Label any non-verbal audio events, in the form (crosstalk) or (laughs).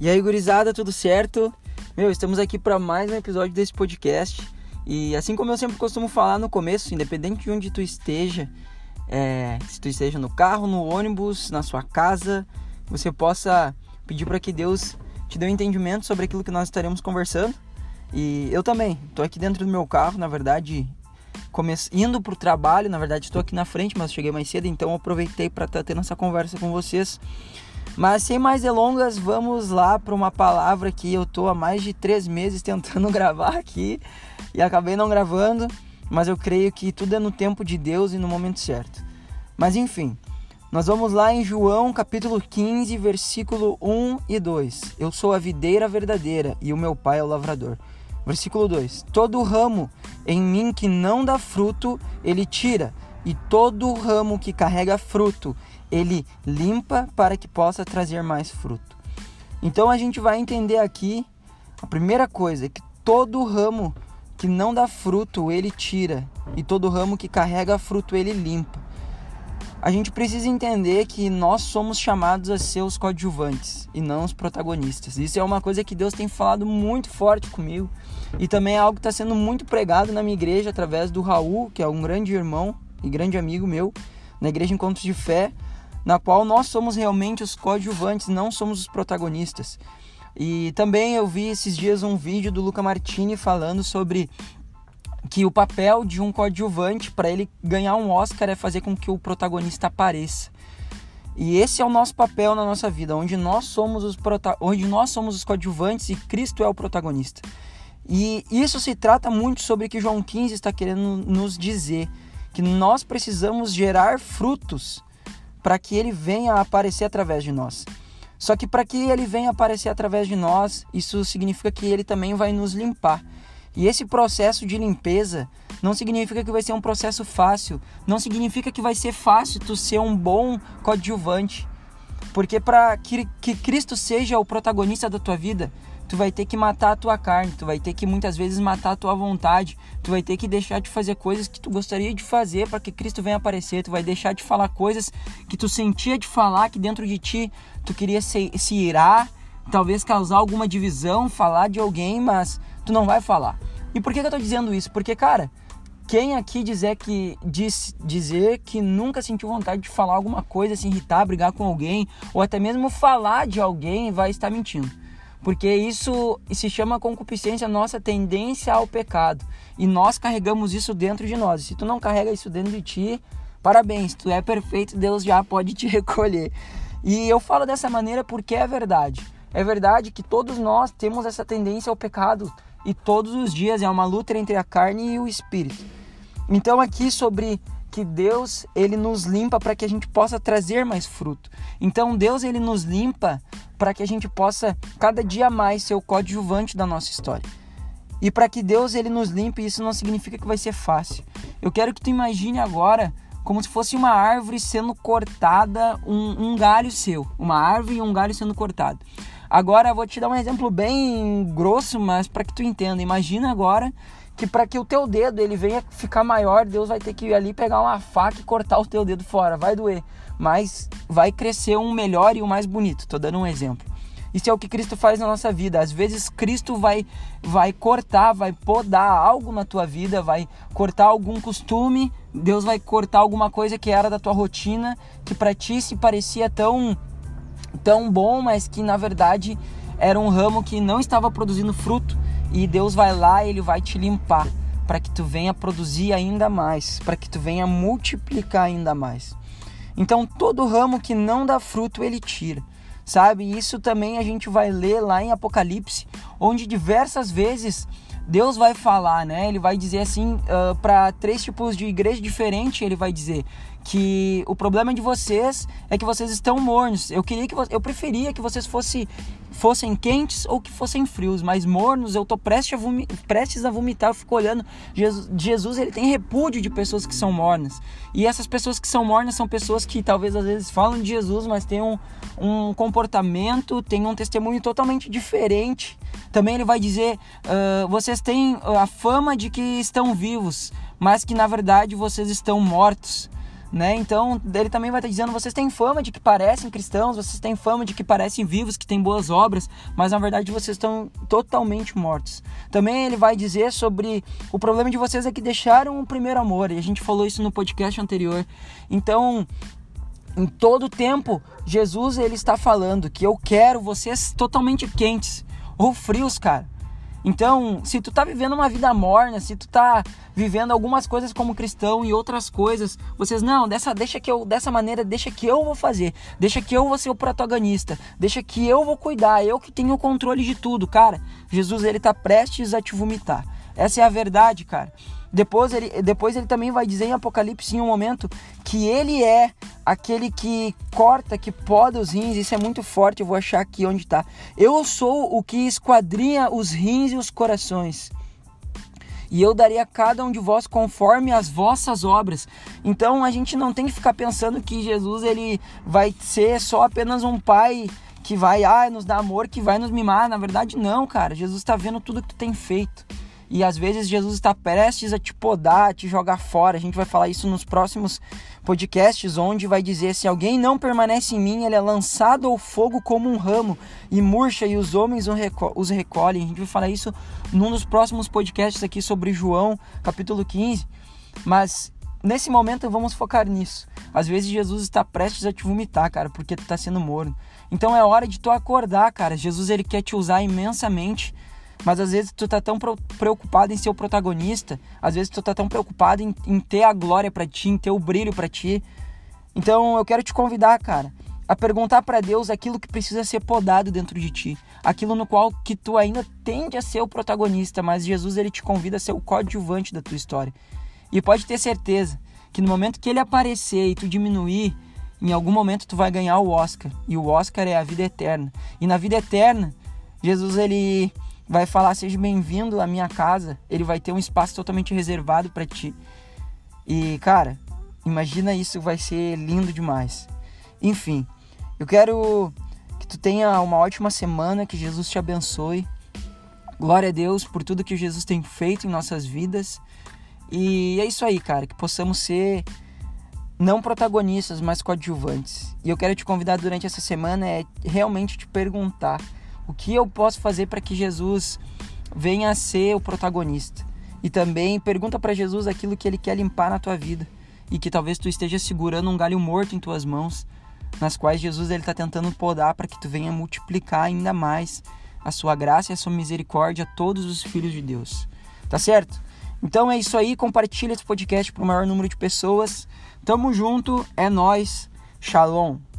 E aí, gurizada, tudo certo? Meu, estamos aqui para mais um episódio desse podcast. E assim como eu sempre costumo falar no começo, independente de onde tu esteja, é, se tu esteja no carro, no ônibus, na sua casa, você possa pedir para que Deus te dê um entendimento sobre aquilo que nós estaremos conversando. E eu também, estou aqui dentro do meu carro, na verdade, comece... indo para o trabalho, na verdade estou aqui na frente, mas cheguei mais cedo, então aproveitei para estar tá tendo essa conversa com vocês. Mas sem mais delongas, vamos lá para uma palavra que eu tô há mais de três meses tentando (laughs) gravar aqui e acabei não gravando, mas eu creio que tudo é no tempo de Deus e no momento certo. Mas enfim, nós vamos lá em João capítulo 15, versículo 1 e 2. Eu sou a videira verdadeira e o meu pai é o lavrador. Versículo 2: Todo ramo em mim que não dá fruto, ele tira, e todo ramo que carrega fruto, ele limpa para que possa trazer mais fruto. Então a gente vai entender aqui a primeira coisa que todo ramo que não dá fruto ele tira e todo ramo que carrega fruto ele limpa. A gente precisa entender que nós somos chamados a ser os coadjuvantes e não os protagonistas. Isso é uma coisa que Deus tem falado muito forte comigo e também é algo que está sendo muito pregado na minha igreja através do Raul, que é um grande irmão e grande amigo meu, na igreja Encontros de Fé na qual nós somos realmente os coadjuvantes, não somos os protagonistas. E também eu vi esses dias um vídeo do Luca Martini falando sobre que o papel de um coadjuvante para ele ganhar um Oscar é fazer com que o protagonista apareça. E esse é o nosso papel na nossa vida, onde nós somos os prota onde nós somos os coadjuvantes e Cristo é o protagonista. E isso se trata muito sobre o que João 15 está querendo nos dizer, que nós precisamos gerar frutos para que ele venha aparecer através de nós. Só que para que ele venha aparecer através de nós, isso significa que ele também vai nos limpar. E esse processo de limpeza não significa que vai ser um processo fácil, não significa que vai ser fácil tu ser um bom coadjuvante. Porque para que, que Cristo seja o protagonista da tua vida, tu vai ter que matar a tua carne, tu vai ter que muitas vezes matar a tua vontade, tu vai ter que deixar de fazer coisas que tu gostaria de fazer para que Cristo venha aparecer, tu vai deixar de falar coisas que tu sentia de falar que dentro de ti tu queria se, se irar, talvez causar alguma divisão, falar de alguém, mas tu não vai falar. E por que, que eu tô dizendo isso? Porque, cara, quem aqui dizer que diz, dizer que nunca sentiu vontade de falar alguma coisa, se irritar, brigar com alguém, ou até mesmo falar de alguém, vai estar mentindo porque isso se chama concupiscência, nossa tendência ao pecado. E nós carregamos isso dentro de nós. Se tu não carrega isso dentro de ti, parabéns, tu é perfeito, Deus já pode te (laughs) recolher. E eu falo dessa maneira porque é verdade. É verdade que todos nós temos essa tendência ao pecado e todos os dias é uma luta entre a carne e o espírito. Então aqui sobre que Deus ele nos limpa para que a gente possa trazer mais fruto. Então Deus ele nos limpa para que a gente possa cada dia mais ser o coadjuvante da nossa história. E para que Deus ele nos limpe, isso não significa que vai ser fácil. Eu quero que tu imagine agora como se fosse uma árvore sendo cortada, um, um galho seu, uma árvore e um galho sendo cortado. Agora eu vou te dar um exemplo bem grosso, mas para que tu entenda. Imagina agora que para que o teu dedo ele venha ficar maior, Deus vai ter que ir ali pegar uma faca e cortar o teu dedo fora, vai doer, mas vai crescer um melhor e um mais bonito. Tô dando um exemplo. Isso é o que Cristo faz na nossa vida. Às vezes Cristo vai vai cortar, vai podar algo na tua vida, vai cortar algum costume, Deus vai cortar alguma coisa que era da tua rotina, que para ti se parecia tão tão bom, mas que na verdade era um ramo que não estava produzindo fruto e Deus vai lá e ele vai te limpar para que tu venha produzir ainda mais, para que tu venha multiplicar ainda mais. Então todo ramo que não dá fruto ele tira. Sabe? Isso também a gente vai ler lá em Apocalipse, onde diversas vezes Deus vai falar, né? Ele vai dizer assim uh, ah, para três tipos de igreja diferentes. Ele vai dizer que o problema de vocês é que vocês estão mornos. Eu queria que eu preferia que vocês fossem quentes ou que fossem frios, mas mornos eu tô prestes a, prestes a vomitar, eu fico olhando. Jesus, Jesus, ele tem repúdio de pessoas que são mornas. E essas pessoas que são mornas são pessoas que talvez às vezes falam de Jesus, mas têm um, um comportamento, têm um testemunho totalmente diferente. Também ele vai dizer: uh, vocês têm a fama de que estão vivos, mas que na verdade vocês estão mortos. Né? Então, ele também vai estar dizendo: vocês têm fama de que parecem cristãos, vocês têm fama de que parecem vivos, que têm boas obras, mas na verdade vocês estão totalmente mortos. Também ele vai dizer sobre o problema de vocês é que deixaram o primeiro amor, e a gente falou isso no podcast anterior. Então, em todo tempo, Jesus ele está falando que eu quero vocês totalmente quentes ou frios, cara. Então, se tu tá vivendo uma vida morna, se tu tá vivendo algumas coisas como cristão e outras coisas, vocês não, dessa deixa que eu dessa maneira, deixa que eu vou fazer, deixa que eu vou ser o protagonista, deixa que eu vou cuidar, eu que tenho o controle de tudo, cara. Jesus ele tá prestes a te vomitar. Essa é a verdade, cara. Depois ele, depois ele também vai dizer em Apocalipse em um momento que ele é aquele que corta, que poda os rins. Isso é muito forte, eu vou achar aqui onde está. Eu sou o que esquadrinha os rins e os corações. E eu daria a cada um de vós conforme as vossas obras. Então a gente não tem que ficar pensando que Jesus ele vai ser só apenas um pai que vai ah, nos dar amor, que vai nos mimar. Na verdade, não, cara. Jesus está vendo tudo que tu tem feito. E às vezes Jesus está prestes a te podar, a te jogar fora. A gente vai falar isso nos próximos podcasts, onde vai dizer: se alguém não permanece em mim, ele é lançado ao fogo como um ramo e murcha, e os homens os recolhem. A gente vai falar isso num dos próximos podcasts aqui sobre João, capítulo 15. Mas nesse momento vamos focar nisso. Às vezes Jesus está prestes a te vomitar, cara, porque tu está sendo morno. Então é hora de tu acordar, cara. Jesus ele quer te usar imensamente mas às vezes tu tá tão preocupado em ser o protagonista, às vezes tu tá tão preocupado em, em ter a glória para ti, em ter o brilho para ti. Então eu quero te convidar, cara, a perguntar para Deus aquilo que precisa ser podado dentro de ti, aquilo no qual que tu ainda tende a ser o protagonista, mas Jesus ele te convida a ser o coadjuvante da tua história. E pode ter certeza que no momento que ele aparecer e tu diminuir, em algum momento tu vai ganhar o Oscar, e o Oscar é a vida eterna. E na vida eterna, Jesus ele vai falar: Seja bem-vindo à minha casa. Ele vai ter um espaço totalmente reservado para ti. E, cara, imagina isso, vai ser lindo demais. Enfim, eu quero que tu tenha uma ótima semana, que Jesus te abençoe. Glória a Deus por tudo que Jesus tem feito em nossas vidas. E é isso aí, cara, que possamos ser não protagonistas, mas coadjuvantes. E eu quero te convidar durante essa semana é realmente te perguntar o que eu posso fazer para que Jesus venha a ser o protagonista? E também pergunta para Jesus aquilo que ele quer limpar na tua vida e que talvez tu esteja segurando um galho morto em tuas mãos, nas quais Jesus ele está tentando podar para que tu venha multiplicar ainda mais a sua graça e a sua misericórdia a todos os filhos de Deus. Tá certo? Então é isso aí, compartilha esse podcast para o maior número de pessoas. Tamo junto, é nós. Shalom.